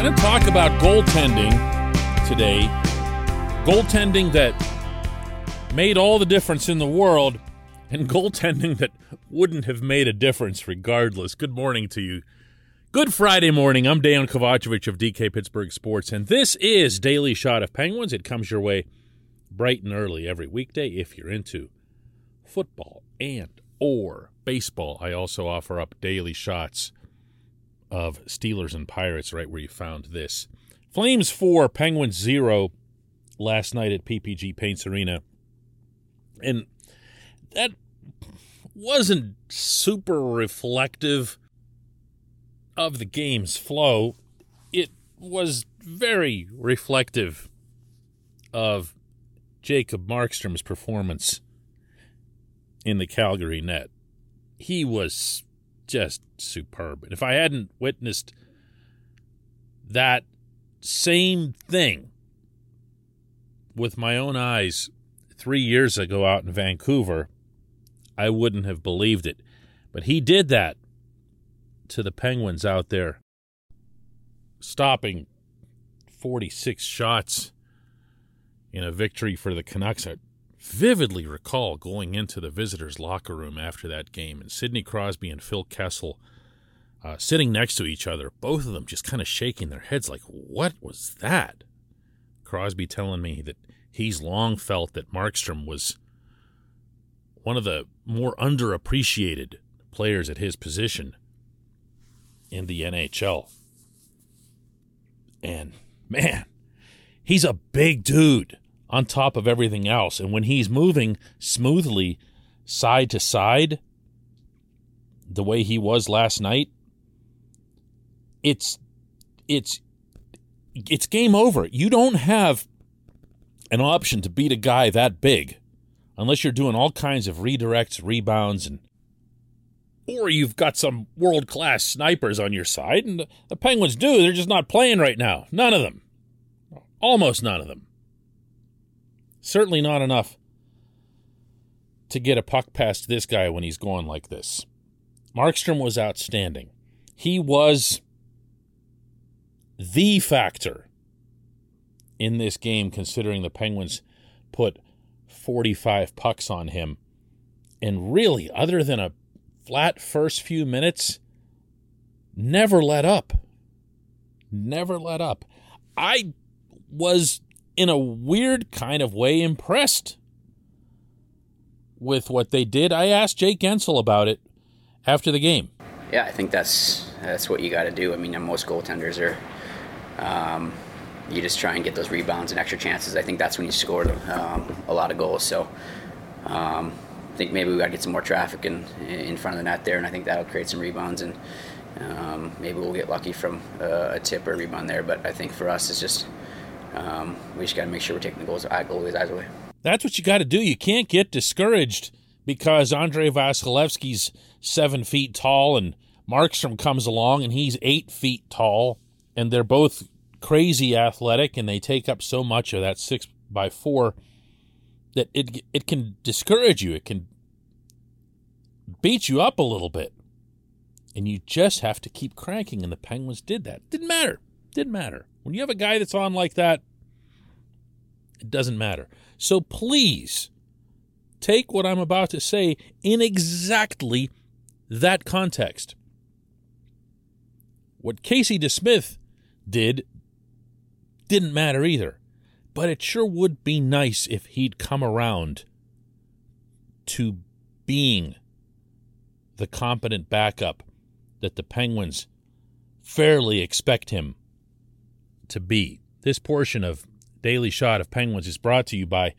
Going to talk about goaltending today. Goaltending that made all the difference in the world and goaltending that wouldn't have made a difference regardless. Good morning to you. Good Friday morning. I'm Dan Kovacevic of DK Pittsburgh Sports, and this is Daily Shot of Penguins. It comes your way bright and early every weekday if you're into football and or baseball. I also offer up daily shots of Steelers and Pirates right where you found this. Flames 4, Penguins 0 last night at PPG Paints Arena. And that wasn't super reflective of the game's flow. It was very reflective of Jacob Markstrom's performance in the Calgary net. He was just superb. And if I hadn't witnessed that same thing with my own eyes three years ago out in Vancouver, I wouldn't have believed it. But he did that to the Penguins out there, stopping 46 shots in a victory for the Canucks. Vividly recall going into the visitors' locker room after that game and Sidney Crosby and Phil Kessel uh, sitting next to each other, both of them just kind of shaking their heads like, what was that? Crosby telling me that he's long felt that Markstrom was one of the more underappreciated players at his position in the NHL. And man, he's a big dude on top of everything else. And when he's moving smoothly side to side, the way he was last night, it's it's it's game over. You don't have an option to beat a guy that big unless you're doing all kinds of redirects, rebounds, and or you've got some world class snipers on your side, and the Penguins do. They're just not playing right now. None of them. Almost none of them. Certainly not enough to get a puck past this guy when he's going like this. Markstrom was outstanding. He was the factor in this game, considering the Penguins put 45 pucks on him. And really, other than a flat first few minutes, never let up. Never let up. I was, in a weird kind of way, impressed with what they did. I asked Jake Guentzel about it after the game. Yeah, I think that's that's what you got to do. I mean, most goaltenders are. Um, you just try and get those rebounds and extra chances. I think that's when you score um, a lot of goals. So um, I think maybe we got to get some more traffic in in front of the net there, and I think that'll create some rebounds and um, maybe we'll get lucky from uh, a tip or a rebound there. But I think for us, it's just um, we just got to make sure we're taking the goals goalies eyes away. That's what you got to do. You can't get discouraged because Andrei Vasilevskiy's seven feet tall and Markstrom comes along and he's eight feet tall, and they're both crazy athletic and they take up so much of that six by four that it it can discourage you. It can beat you up a little bit. And you just have to keep cranking. And the Penguins did that. Didn't matter. Didn't matter. When you have a guy that's on like that, it doesn't matter. So please take what I'm about to say in exactly that context. What Casey DeSmith did didn't matter either, but it sure would be nice if he'd come around to being the competent backup that the Penguins fairly expect him to be. This portion of Daily Shot of Penguins is brought to you by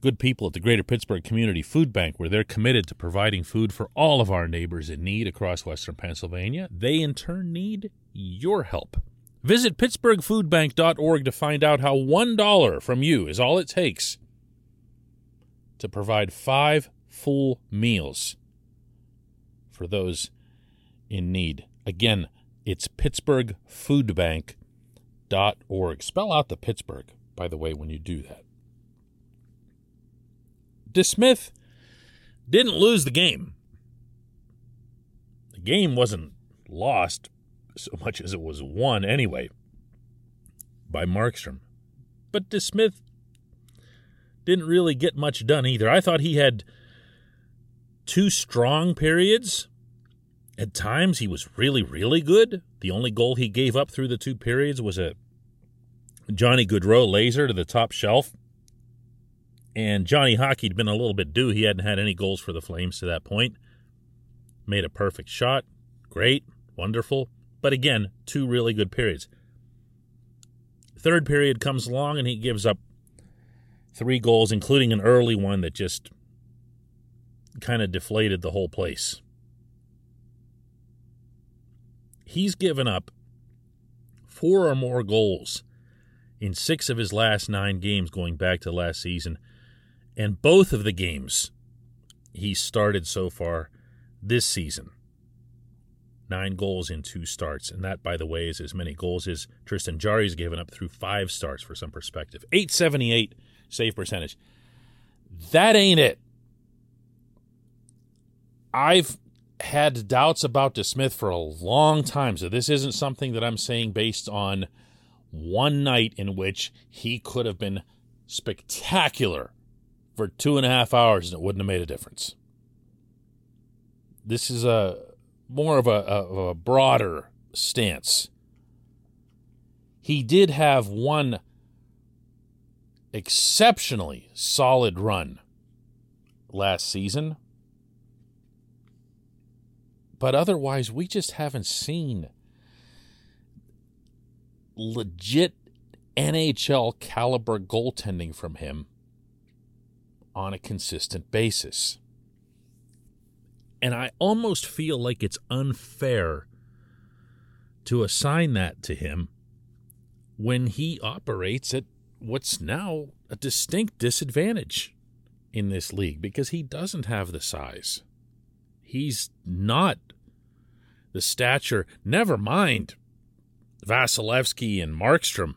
good people at the Greater Pittsburgh Community Food Bank, where they're committed to providing food for all of our neighbors in need across Western Pennsylvania. They, in turn, need your help. Visit PittsburghFoodBank.org to find out how $1 from you is all it takes to provide five full meals for those in need. Again, it's PittsburghFoodBank.org. Spell out the Pittsburgh, by the way, when you do that. DeSmith didn't lose the game. The game wasn't lost so much as it was won anyway by Markstrom. But DeSmith didn't really get much done either. I thought he had two strong periods. At times, he was really, really good. The only goal he gave up through the two periods was a Johnny Gaudreau laser to the top shelf. And Johnny Hockey had been a little bit due. He hadn't had any goals for the Flames to that point. Made a perfect shot. Great. Wonderful. But again, two really good periods. Third period comes along and he gives up three goals, including an early one that just kind of deflated the whole place. He's given up four or more goals in six of his last nine games going back to last season. And both of the games he started so far this season. Nine goals in two starts. And that, by the way, is as many goals as Tristan Jarry's given up through five starts for some perspective. 878 save percentage. That ain't it. I've had doubts about DeSmith for a long time, so this isn't something that I'm saying based on one night in which he could have been spectacular for two and a half hours and it wouldn't have made a difference. This is a more of a, a, a broader stance. He did have one exceptionally solid run last season but otherwise, we just haven't seen legit NHL caliber goaltending from him on a consistent basis. And I almost feel like it's unfair to assign that to him when he operates at what's now a distinct disadvantage in this league because he doesn't have the size. He's not the stature, never mind Vasilevskiy and Markstrom.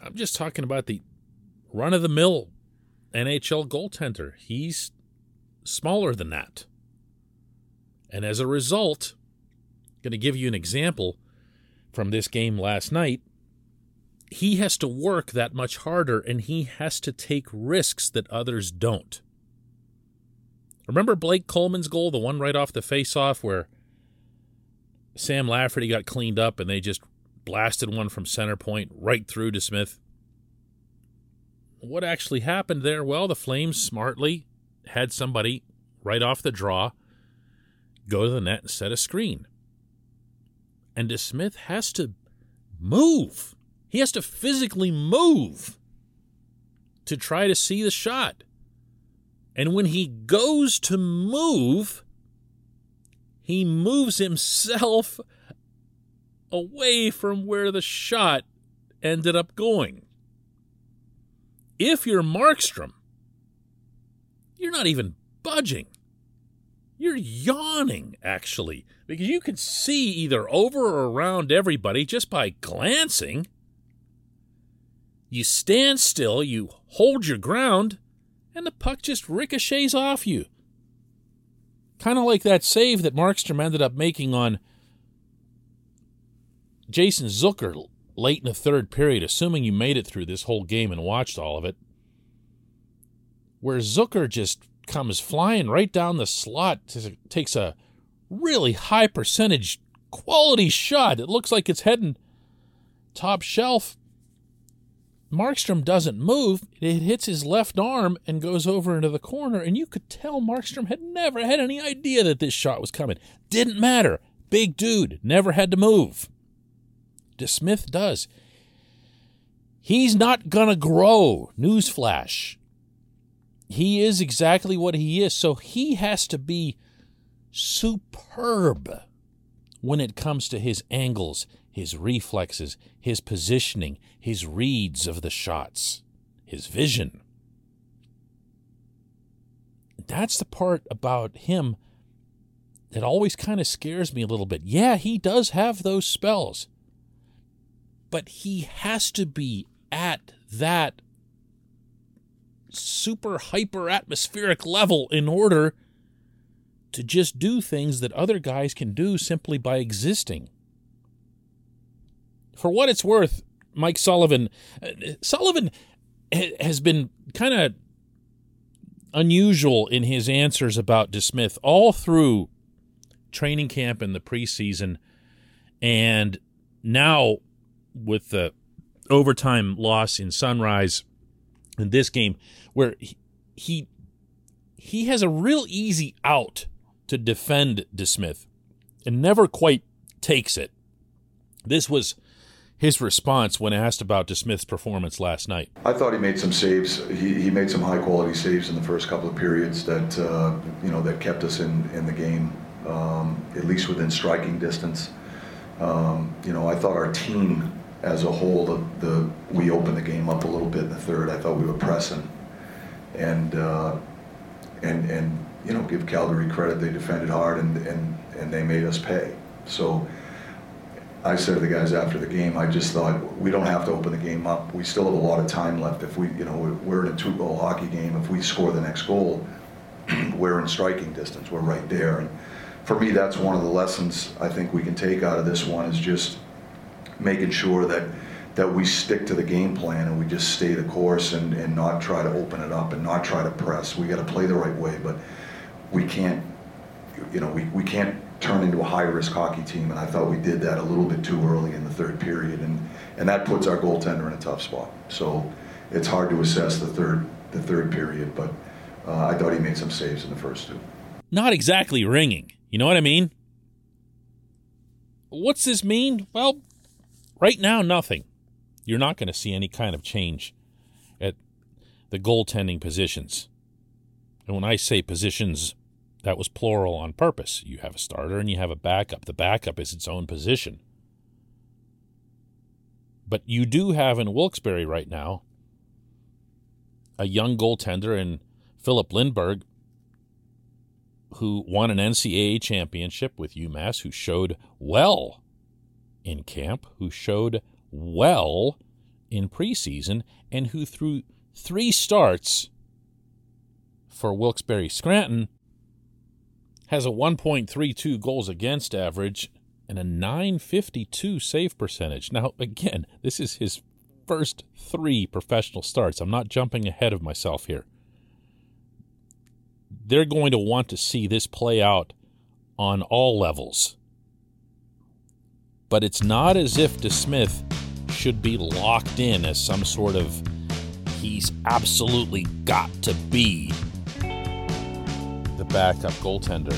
I'm just talking about the run of the mill NHL goaltender. He's smaller than that. And as a result, I'm going to give you an example from this game last night. He has to work that much harder and he has to take risks that others don't. Remember Blake Coleman's goal, the one right off the face-off where Sam Lafferty got cleaned up and they just blasted one from center point right through DeSmith. What actually happened there? Well, the Flames smartly had somebody right off the draw go to the net and set a screen. And DeSmith has to move. He has to physically move to try to see the shot. And when he goes to move, he moves himself away from where the shot ended up going. If you're Markstrom, you're not even budging. You're yawning, actually, because you can see either over or around everybody just by glancing. You stand still, you hold your ground, and the puck just ricochets off you. Kind of like that save that Markstrom ended up making on Jason Zucker late in the third period, assuming you made it through this whole game and watched all of it, where Zucker just comes flying right down the slot, takes a really high percentage quality shot. It looks like it's heading top shelf. Markstrom doesn't move. It hits his left arm and goes over into the corner. And you could tell Markstrom had never had any idea that this shot was coming. Didn't matter. Big dude, never had to move. DeSmith does. He's not going to grow. Newsflash. He is exactly what he is. So he has to be superb when it comes to his angles, his reflexes, his positioning, his reads of the shots, his vision. That's the part about him that always kind of scares me a little bit. Yeah, he does have those spells, but he has to be at that super hyper atmospheric level in order to just do things that other guys can do simply by existing. For what it's worth, Mike Sullivan, uh, Sullivan has been kind of unusual in his answers about DeSmith all through training camp and the preseason, and now with the overtime loss in Sunrise in this game, where he, he he has a real easy out to defend DeSmith and never quite takes it. This was his response when asked about DeSmith's performance last night. I thought he made some saves. He, he made some high quality saves in the first couple of periods that uh, you know that kept us in, in the game, um, at least within striking distance. Um, you know, I thought our team as a whole, the, the we opened the game up a little bit in the third. I thought we were pressing, and uh, and and you know, give Calgary credit. They defended hard and, and, and they made us pay. So I said to the guys after the game, I just thought we don't have to open the game up. We still have a lot of time left. If we, you know, we're in a two-goal hockey game. If we score the next goal, we're in striking distance. We're right there. And for me, that's one of the lessons I think we can take out of this one is just making sure that that we stick to the game plan and we just stay the course and, and not try to open it up and not try to press. We got to play the right way, but we can't, you know, we, we can't turn into a high risk hockey team. And I thought we did that a little bit too early in the third period, and and that puts our goaltender in a tough spot. So it's hard to assess the third the third period, but uh, I thought he made some saves in the first two. Not exactly ringing. You know what I mean? What's this mean? Well, right now, nothing. You're not going to see any kind of change at the goaltending positions. And when I say positions, that was plural on purpose. You have a starter and you have a backup. The backup is its own position. But you do have in Wilkes-Barre right now a young goaltender in Filip Lindberg who won an NCAA championship with UMass, who showed well in camp, who showed well in preseason, and who through three starts for Wilkes-Barre Scranton has a 1.32 goals against average and a 952 save percentage. Now, again, this is his first three professional starts. I'm not jumping ahead of myself here. They're going to want to see this play out on all levels. But it's not as if DeSmith should be locked in as some sort of he's absolutely got to be backup goaltender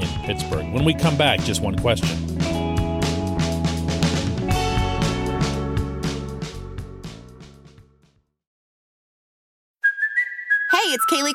in Pittsburgh. When we come back, just one question.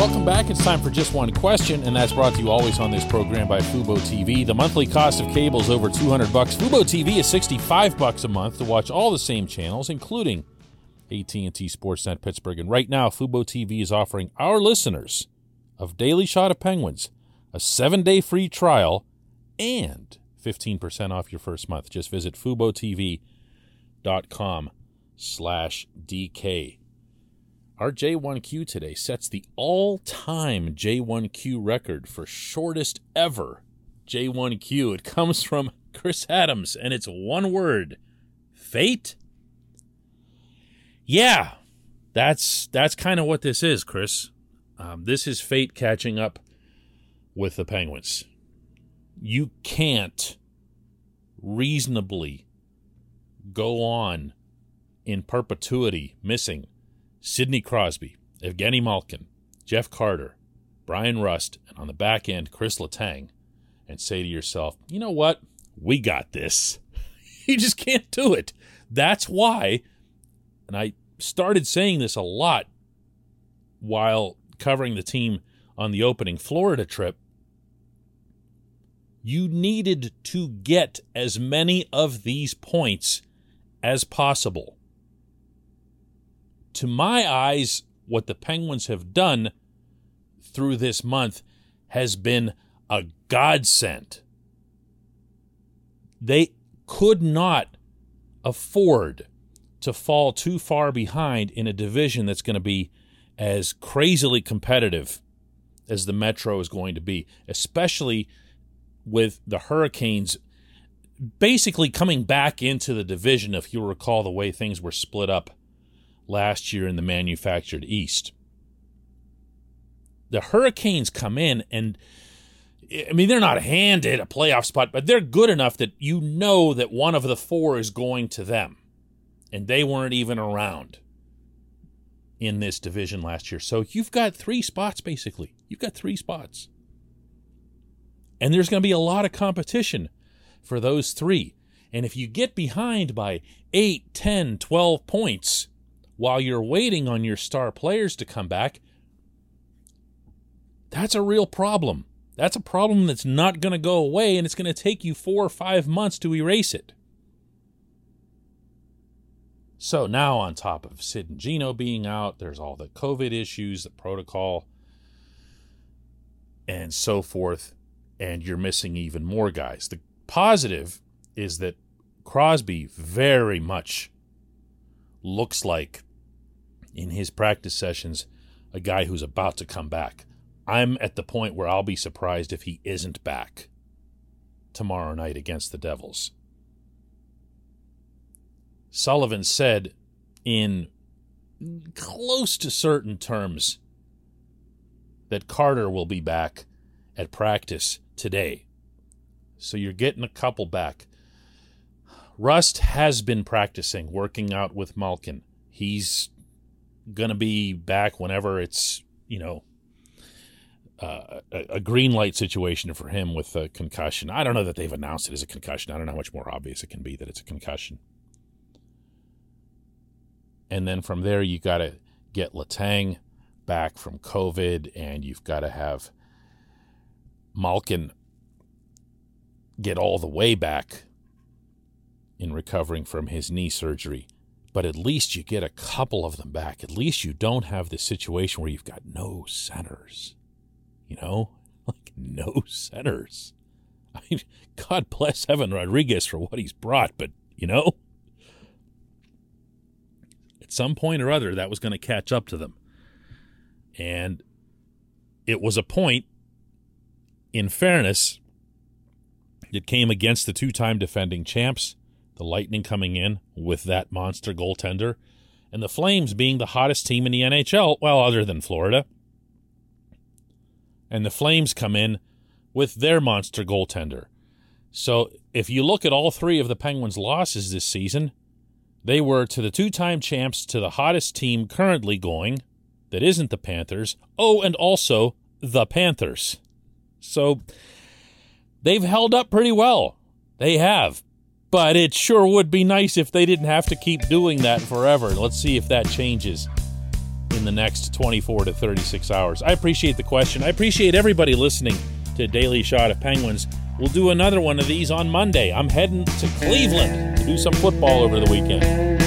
Welcome back. It's time for just one question, and that's brought to you always on this program by Fubo TV. The monthly cost of cable is over 200 bucks. Fubo TV is 65 bucks a month to watch all the same channels, including AT&T Sportsnet Pittsburgh. And right now, Fubo TV is offering our listeners of Daily Shot of Penguins a seven-day free trial and 15% off your first month. Just visit FuboTV.com slash DK. Our J1Q today sets the all time J1Q record for shortest ever J1Q. It comes from Chris Adams, and it's one word fate. Yeah, that's that's kind of what this is, Chris. Um, this is fate catching up with the Penguins. You can't reasonably go on in perpetuity missing Sidney Crosby, Evgeny Malkin, Jeff Carter, Bryan Rust, and on the back end, Chris Letang, and say to yourself, you know what? We got this. you just can't do it. That's why, and I started saying this a lot while covering the team on the opening Florida trip. You needed to get as many of these points as possible to my eyes, what the Penguins have done through this month has been a godsend. They could not afford to fall too far behind in a division that's going to be as crazily competitive as the Metro is going to be, especially with the Hurricanes basically coming back into the division, if you recall the way things were split up last year in the manufactured East. The Hurricanes come in and I mean, they're not handed a playoff spot, but they're good enough that you know that one of the four is going to them. And they weren't even around in this division last year. So you've got three spots, basically. You've got three spots. And there's going to be a lot of competition for those three. And if you get behind by 8, 10, 12 points, while you're waiting on your star players to come back, that's a real problem. That's a problem that's not going to go away, and it's going to take you four or five months to erase it. So now, on top of Sid and Gino being out, there's all the COVID issues, the protocol, and so forth, and you're missing even more guys. The positive is that Crosby very much looks like in his practice sessions a guy who's about to come back. I'm at the point where I'll be surprised if he isn't back tomorrow night against the Devils. Sullivan said in close to certain terms that Carter will be back at practice today. So you're getting a couple back. Rust has been practicing, working out with Malkin. He's going to be back whenever it's, you know, uh, a, a, green light situation for him with a concussion. I don't know that they've announced it as a concussion. I don't know how much more obvious it can be that it's a concussion. And then from there, you got to get Letang back from COVID, and you've got to have Malkin get all the way back in recovering from his knee surgery but at least you get a couple of them back. At least you don't have the situation where you've got no centers. You know, like no centers. I mean, God bless Evan Rodrigues for what he's brought, but you know, at some point or other, that was going to catch up to them. And it was a point, in fairness, that came against the two time defending champs the Lightning coming in with that monster goaltender, and the Flames being the hottest team in the NHL, well, other than Florida. And the Flames come in with their monster goaltender. So if you look at all three of the Penguins' losses this season, they were to the two time champs, to the hottest team currently going, that isn't the Panthers. Oh, and also the Panthers. So they've held up pretty well. They have. But it sure would be nice if they didn't have to keep doing that forever. Let's see if that changes in the next 24 to 36 hours? I appreciate the question. I appreciate everybody listening to Daily Shot of Penguins. We'll do another one of these on Monday. I'm heading to Cleveland to do some football over the weekend.